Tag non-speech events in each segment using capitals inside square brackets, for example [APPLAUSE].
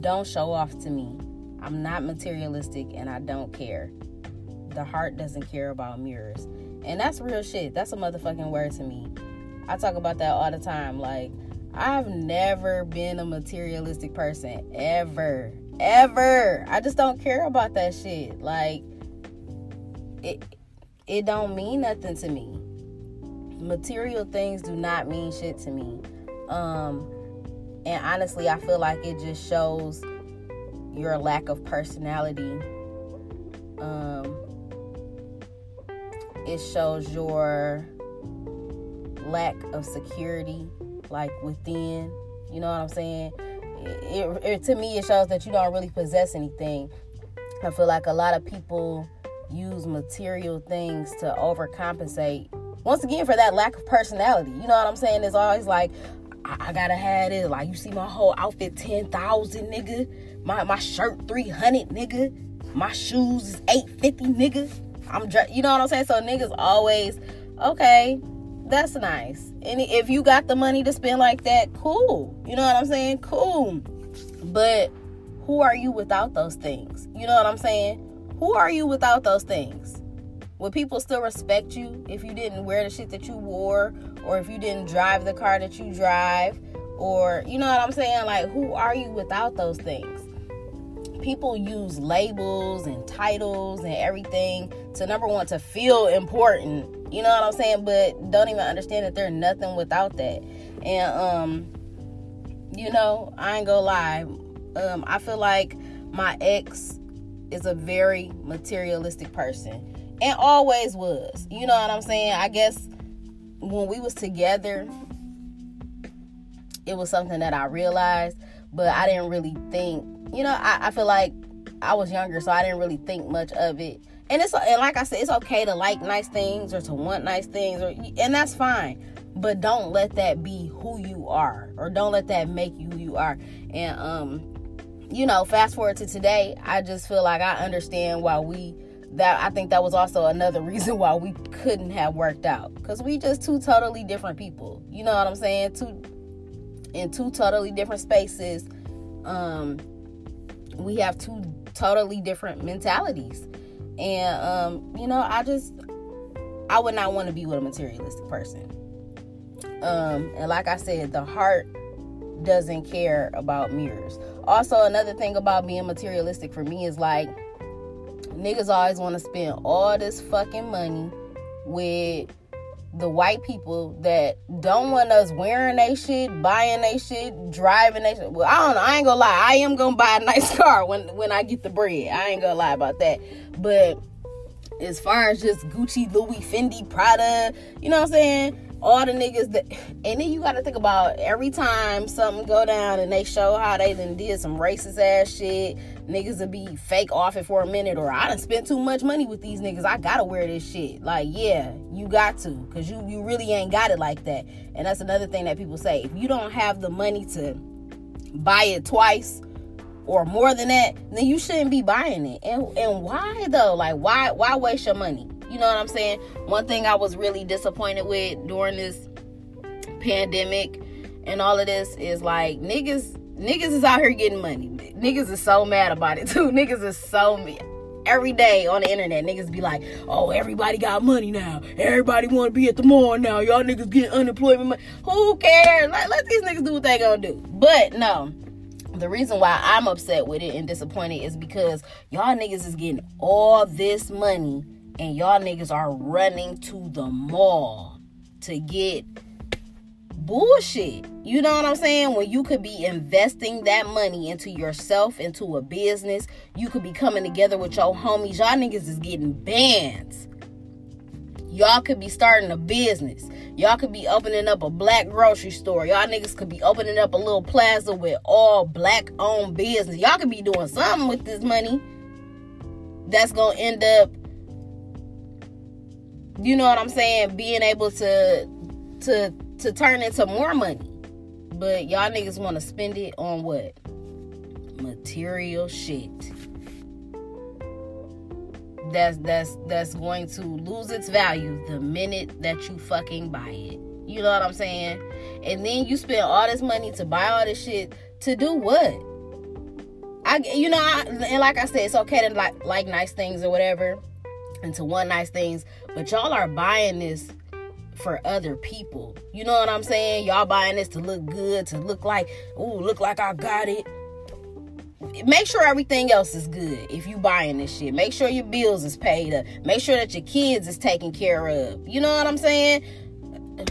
Don't show off to me. I'm not materialistic and I don't care. The heart doesn't care about mirrors. And that's real shit. That's a motherfucking word to me. I talk about that all the time. Like, I've never been a materialistic person. Ever. Ever. I just don't care about that shit. Like, it it don't mean nothing to me. Material things do not mean shit to me. Um, and honestly, I feel like it just shows your lack of personality. Um, it shows your lack of security, like within. You know what I'm saying? It, it, to me, it shows that you don't really possess anything. I feel like a lot of people use material things to overcompensate. Once again, for that lack of personality. You know what I'm saying? It's always like, I, I gotta have it. Like, you see my whole outfit 10,000, nigga. My, my shirt 300, nigga. My shoes is 850, nigga. I'm, you know what I'm saying? So niggas always, okay, that's nice. And if you got the money to spend like that, cool. You know what I'm saying? Cool. But who are you without those things? You know what I'm saying? Who are you without those things? Would people still respect you if you didn't wear the shit that you wore or if you didn't drive the car that you drive or you know what I'm saying? Like who are you without those things? People use labels and titles and everything to number one to feel important you know what I'm saying? But don't even understand that they're nothing without that. And um, you know, I ain't gonna lie. Um, I feel like my ex is a very materialistic person. And always was. You know what I'm saying? I guess when we was together, it was something that I realized, but I didn't really think, you know, I, I feel like I was younger, so I didn't really think much of it and it's and like I said, it's okay to like nice things or to want nice things, or and that's fine. But don't let that be who you are, or don't let that make you who you are. And um, you know, fast forward to today, I just feel like I understand why we that I think that was also another [LAUGHS] reason why we couldn't have worked out because we just two totally different people. You know what I'm saying? Two in two totally different spaces. Um, we have two totally different mentalities and um, you know, I just I would not want to be with a materialistic person. Um, and like I said, the heart doesn't care about mirrors. Also, another thing about being materialistic for me is like niggas always want to spend all this fucking money with the white people that don't want us wearing they shit, buying they shit, driving they shit. Well, I don't know. I ain't gonna lie. I am gonna buy a [LAUGHS] nice car when when I get the bread. I ain't gonna lie about that. But as far as just Gucci, Louis, Fendi, Prada, you know what I'm saying? All the niggas that, and then you got to think about every time something go down and they show how they done did some racist ass shit. Niggas will be fake off it for a minute, or I done spent too much money with these niggas. I gotta wear this shit. Like, yeah, you got to, cause you you really ain't got it like that. And that's another thing that people say. If you don't have the money to buy it twice or more than that, then you shouldn't be buying it. And and why though? Like why why waste your money? You know what I'm saying? One thing I was really disappointed with during this pandemic and all of this is like niggas niggas is out here getting money. Niggas is so mad about it [LAUGHS] too. Niggas is so mad. Every day on the internet, niggas be like, "Oh, everybody got money now. Everybody want to be at the mall now. Y'all niggas get unemployment money. Who cares? Let, let these niggas do what they gonna do." But no, the reason why I'm upset with it and disappointed is because y'all niggas is getting all this money and y'all niggas are running to the mall to get bullshit. You know what I'm saying? When you could be investing that money into yourself, into a business, you could be coming together with your homies. Y'all niggas is getting bands. Y'all could be starting a business. Y'all could be opening up a black grocery store. Y'all niggas could be opening up a little plaza with all black owned business. Y'all could be doing something with this money that's gonna end up you know what I'm saying, being able to to to turn into more money. But y'all niggas want to spend it on what? Material shit. That's that's that's going to lose its value the minute that you fucking buy it. You know what I'm saying? And then you spend all this money to buy all this shit to do what? I you know, I, and like I said, it's okay to like like nice things or whatever, and to want nice things, but y'all are buying this for other people. You know what I'm saying? Y'all buying this to look good, to look like, ooh, look like I got it. Make sure everything else is good if you buying this shit. Make sure your bills is paid up. Make sure that your kids is taken care of. You know what I'm saying?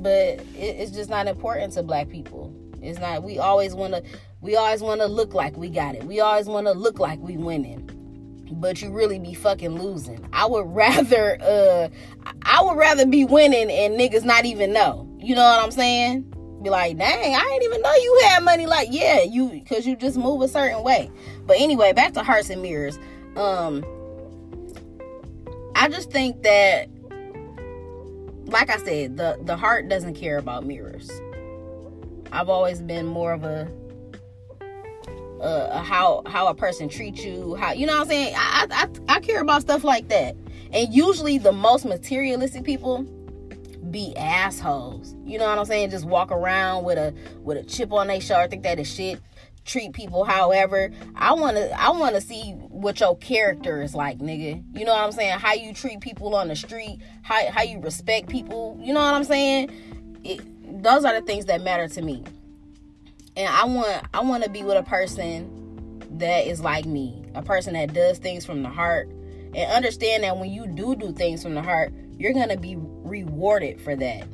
But it's just not important to black people. It's not. We always want to. We always want to look like we got it. We always want to look like we winning but you really be fucking losing. I would [LAUGHS] rather uh I would rather be winning and niggas not even know. You know what I'm saying? Be like, dang, I didn't even know you had money. Like, yeah, you cause you just move a certain way. But anyway, back to hearts and mirrors. Um I just think that like I said, the the heart doesn't care about mirrors. I've always been more of a uh, how how a person treats you, how you know what I'm saying. I, I I care about stuff like that, and usually the most materialistic people be assholes. You know what I'm saying? Just walk around with a with a chip on their shoulder, think that is shit. Treat people however. I wanna I wanna see what your character is like, nigga. You know what I'm saying? How you treat people on the street, how how you respect people. You know what I'm saying? It, those are the things that matter to me and I want I want to be with a person that is like me, a person that does things from the heart and understand that when you do do things from the heart, you're to be rewarded for that.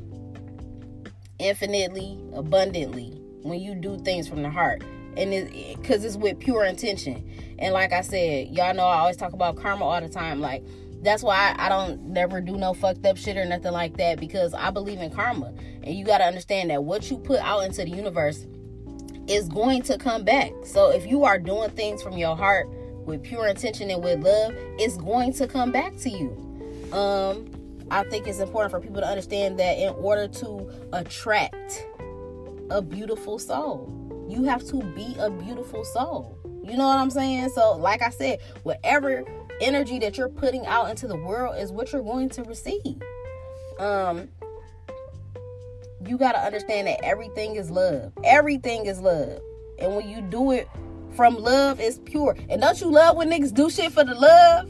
Infinitely, abundantly when you do things from the heart. And it cuz it's with pure intention. And like I said, y'all know I always talk about karma all the time like that's why I don't never do no fucked up shit or nothing like that because I believe in karma. And you got to understand that what you put out into the universe is going to come back. So if you are doing things from your heart with pure intention and with love, it's going to come back to you. Um, I think it's important for people to understand that in order to attract a beautiful soul, you have to be a beautiful soul. You know what I'm saying? So, like I said, whatever energy that you're putting out into the world is what you're going to receive. Um, you got to understand that everything is love. Everything is love. And when you do it from love, it's pure. And don't you love when niggas do shit for the love?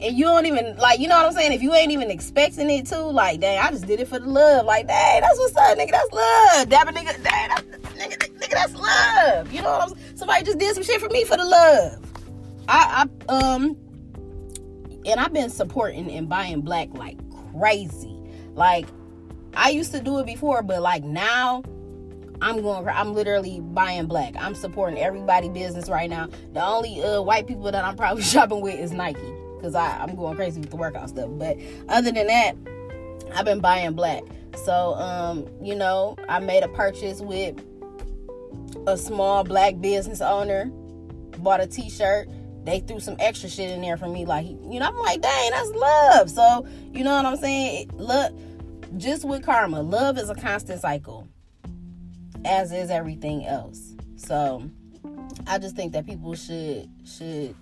And you don't even, like, you know what I'm saying? If you ain't even expecting it to, like, dang, I just did it for the love. Like, dang, that's what's up, nigga. That's love. Dab a nigga, dang, that's, nigga, nigga, that's love. You know what I'm saying? Somebody just did some shit for me for the love. I, I, um, and I've been supporting and buying black like crazy. Like, I used to do it before, but like now, I'm going. I'm literally buying black. I'm supporting everybody business right now. The only uh, white people that I'm probably [LAUGHS] shopping with is Nike because I'm going crazy with the workout stuff. But other than that, I've been buying black. So um, you know, I made a purchase with a small black business owner. Bought a T-shirt. They threw some extra shit in there for me, like you know. I'm like, dang, that's love. So you know what I'm saying? Look just with karma, love is a constant cycle, as is everything else. So I just think that people should should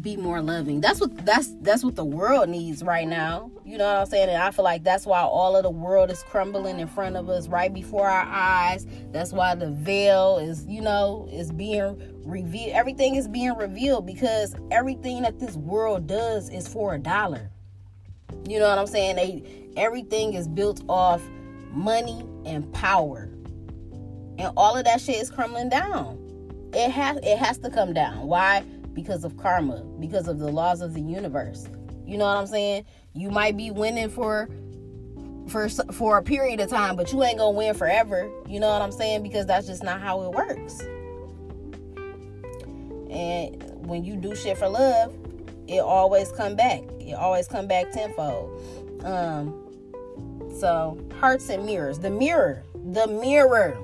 be more loving. That's what that's that's what the world needs right now. You know what I'm saying? And I feel like that's why all of the world is crumbling in front of us right before our eyes. That's why the veil is, you know, is being revealed. Everything is being revealed because everything that this world does is for a dollar. You know what I'm saying? They everything is built off money and power. And all of that shit is crumbling down. It has it has to come down. Why? Because of karma, because of the laws of the universe. You know what I'm saying? You might be winning for for for a period of time, but you ain't gonna win forever. You know what I'm saying? Because that's just not how it works. And when you do shit for love, it always come back. It always come back tenfold. Um, so hearts and mirrors. The mirror, the mirror,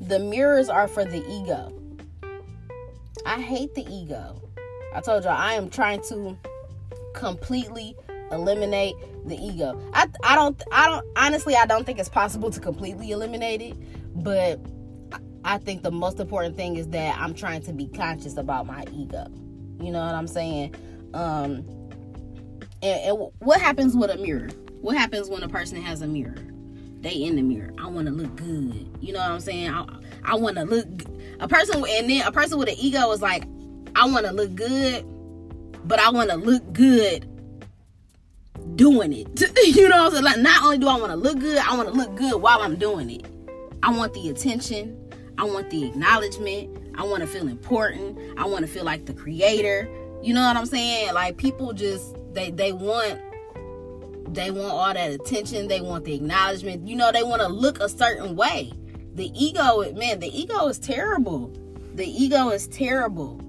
the mirrors are for the ego. I hate the ego. I told y'all I am trying to completely eliminate the ego. I I don't I don't honestly I don't think it's possible to completely eliminate it, but I think the most important thing is that I'm trying to be conscious about my ego. You know what I'm saying? Um and, and what happens with a mirror? What happens when a person has a mirror? They in the mirror. I want to look good. You know what I'm saying? I, I want to look a person and then a person with an ego is like I want to look good, but I want to look good doing it. [LAUGHS] you know what I'm saying? Like not only do I want to look good, I want to look good while I'm doing it. I want the attention. I want the acknowledgement. I want to feel important. I want to feel like the creator. You know what I'm saying? Like people just they they want they want all that attention. They want the acknowledgement. You know, they want to look a certain way. The ego, man, the ego is terrible. The ego is terrible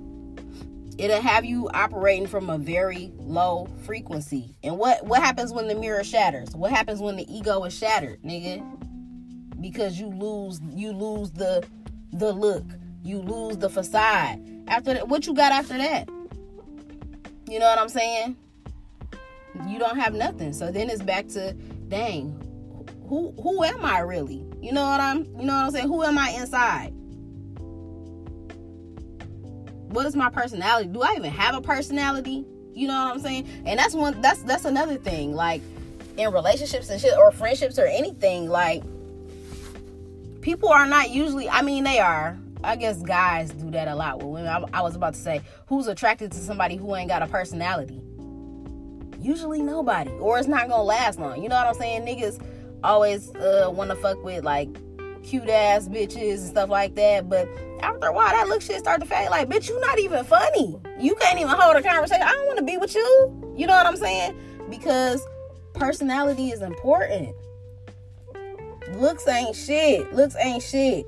it'll have you operating from a very low frequency. And what what happens when the mirror shatters? What happens when the ego is shattered, nigga? Because you lose you lose the the look. You lose the facade. After that, what you got after that? You know what I'm saying? You don't have nothing. So then it's back to dang, who who am I really? You know what I'm you know what I'm saying? Who am I inside? what is my personality? Do I even have a personality? You know what I'm saying? And that's one that's that's another thing. Like in relationships and shit or friendships or anything, like people are not usually I mean they are. I guess guys do that a lot with women. I, was about to say, who's attracted to somebody who ain't got a personality? Usually nobody. Or it's not gonna last long. You know what I'm saying? Niggas always uh, wanna fuck with like cute ass bitches and stuff like that. But after a while, that look shit start to fade. Like, bitch, you not even funny. You can't even hold a conversation. I don't want to be with you. You know what I'm saying? Because personality is important. Looks ain't shit. Looks ain't shit.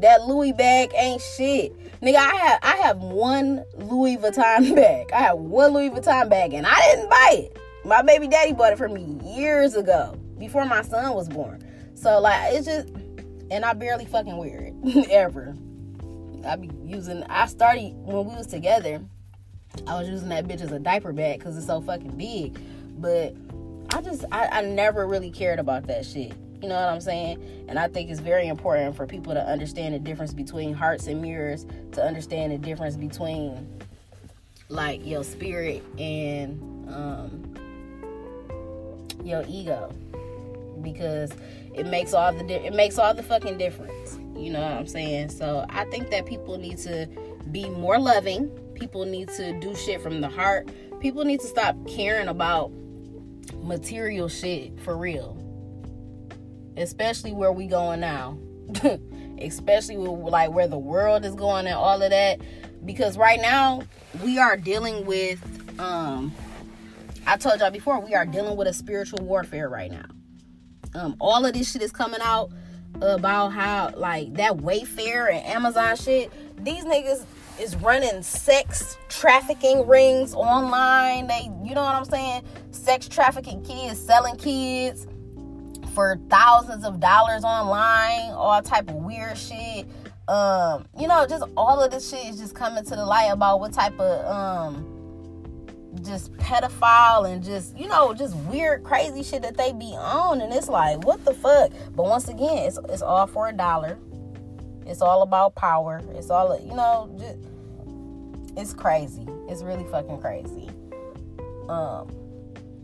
That Louis bag ain't shit. Nigga, I have I have one Louis Vuitton [LAUGHS] bag. I have one Louis Vuitton bag and I didn't buy it. My baby daddy bought it for me years ago, before my son was born. So like it's just and I barely fucking wear it [LAUGHS] ever. I be using. I started when we was together. I was using that bitch as a diaper bag because it's so fucking big. But I just I, I never really cared about that shit. You know what I'm saying? And I think it's very important for people to understand the difference between hearts and mirrors, to understand the difference between like your spirit and um, your ego, because it makes all the di- it makes all the fucking difference. You know what I'm saying? So I think that people need to be more loving. People need to do shit from the heart. People need to stop caring about material shit for real. Especially where we going now. [LAUGHS] Especially with like where the world is going and all of that. Because right now we are dealing with um I told y'all before, we are dealing with a spiritual warfare right now. Um, all of this shit is coming out about how like that Wayfair and Amazon shit. These niggas is running sex trafficking rings online. They, you know what I'm saying? Sex trafficking kids, selling kids for thousands of dollars online, all type of weird shit. Um, you know, just all of this shit is just coming to the light about what type of um just pedophile and just you know just weird crazy shit that they be on. And it's like what the fuck? But once again it's it's all for a dollar. It's all about power. It's all you know just it's crazy. It's really fucking crazy. Um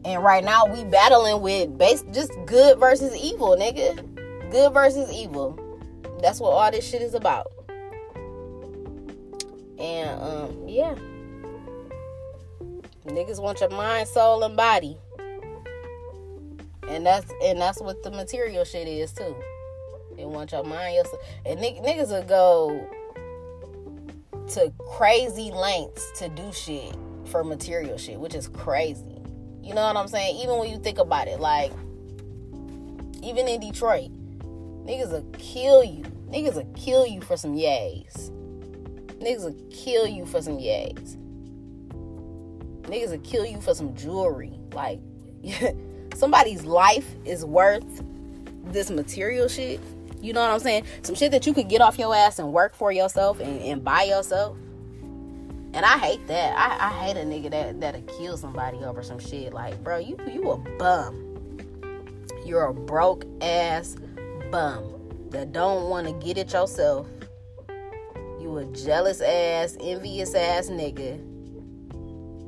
and right now we battling with base just good versus evil nigga good versus evil that's what all this shit is about and um yeah Niggas want your mind, soul, and body. And that's and that's what the material shit is too. They want your mind, your soul. And niggas will go to crazy lengths to do shit for material shit, which is crazy. You know what I'm saying? Even when you think about it, like, even in Detroit, niggas will kill you. Niggas will kill you for some yays. Niggas will kill you for some yays. Niggas will kill you for some jewelry. Like, [LAUGHS] somebody's life is worth this material shit. You know what I'm saying? Some shit that you could get off your ass and work for yourself and, and buy yourself. And I hate that. I, I hate a nigga that that'll kill somebody over some shit. Like, bro, you you a bum. You're a broke ass bum that don't want to get it yourself. You a jealous ass, envious ass nigga.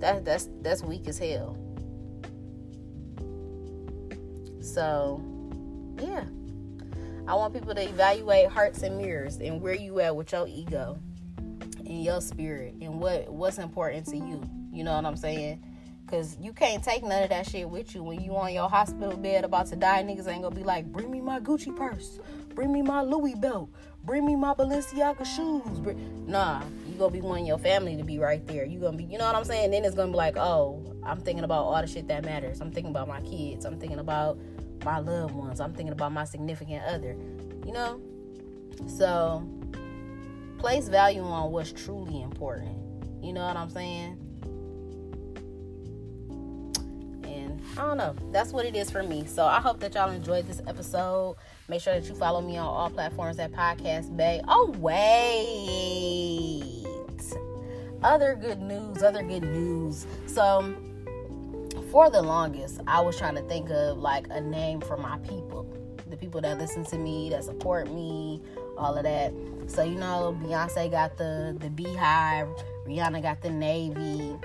That that's that's weak as hell. So, yeah. I want people to evaluate hearts and mirrors and where you at with your ego and your spirit and what what's important to you. You know what I'm saying? Cause you can't take none of that shit with you when you on your hospital bed about to die. Niggas ain't gonna be like, bring me my Gucci purse, bring me my Louis belt, bring me my Balenciaga shoes. Nah, you gonna be wanting your family to be right there. You gonna be, you know what I'm saying? Then it's gonna be like, oh, I'm thinking about all the shit that matters. I'm thinking about my kids. I'm thinking about my loved ones. I'm thinking about my significant other. You know, so place value on what's truly important. You know what I'm saying? And I don't know. That's what it is for me. So I hope that y'all enjoyed this episode. Make sure that you follow me on all platforms at Podcast Bay. Oh, wait. Other good news, other good news. So for the longest, I was trying to think of like a name for my people. The people that listen to me, that support me, all of that. So you know, Beyonce got the the BeyHive, Rihanna got the Navy,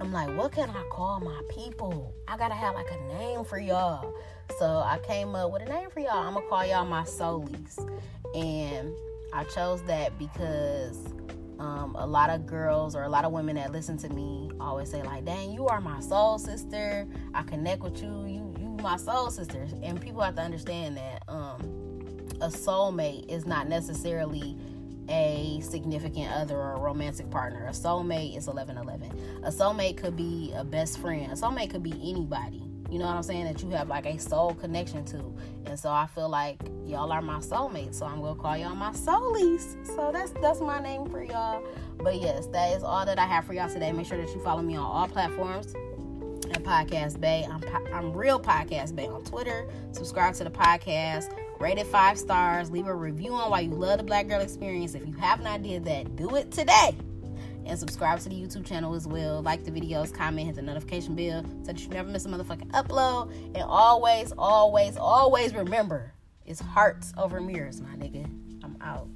I'm like, what can I call my people? I gotta have like a name for y'all. So I came up with a name for y'all. I'm gonna call y'all my soulies. And I chose that because um, a lot of girls or a lot of women that listen to me always say like, "Dang, you are my soul sister. I connect with you. You, you my soul sister." And people have to understand that um, a soulmate is not necessarily a significant other or a romantic partner. A soulmate is 1111. A soulmate could be a best friend. A soulmate could be anybody. You know what I'm saying? That you have like a soul connection to. And so I feel like y'all are my soulmates. So I'm gonna call y'all my soulies. So that's that's my name for y'all. But yes, that is all that I have for y'all today. Make sure that you follow me on all platforms at Podcast Bay. I'm I'm real Podcast Bay on Twitter. Subscribe to the podcast. Rate it five stars. Leave a review on why you love the Black Girl Experience. If you have not did that, do it today. And subscribe to the YouTube channel as well. Like the videos, comment, hit the notification bell so that you never miss a motherfucking upload. And always, always, always remember, it's hearts over mirrors, my nigga. I'm out.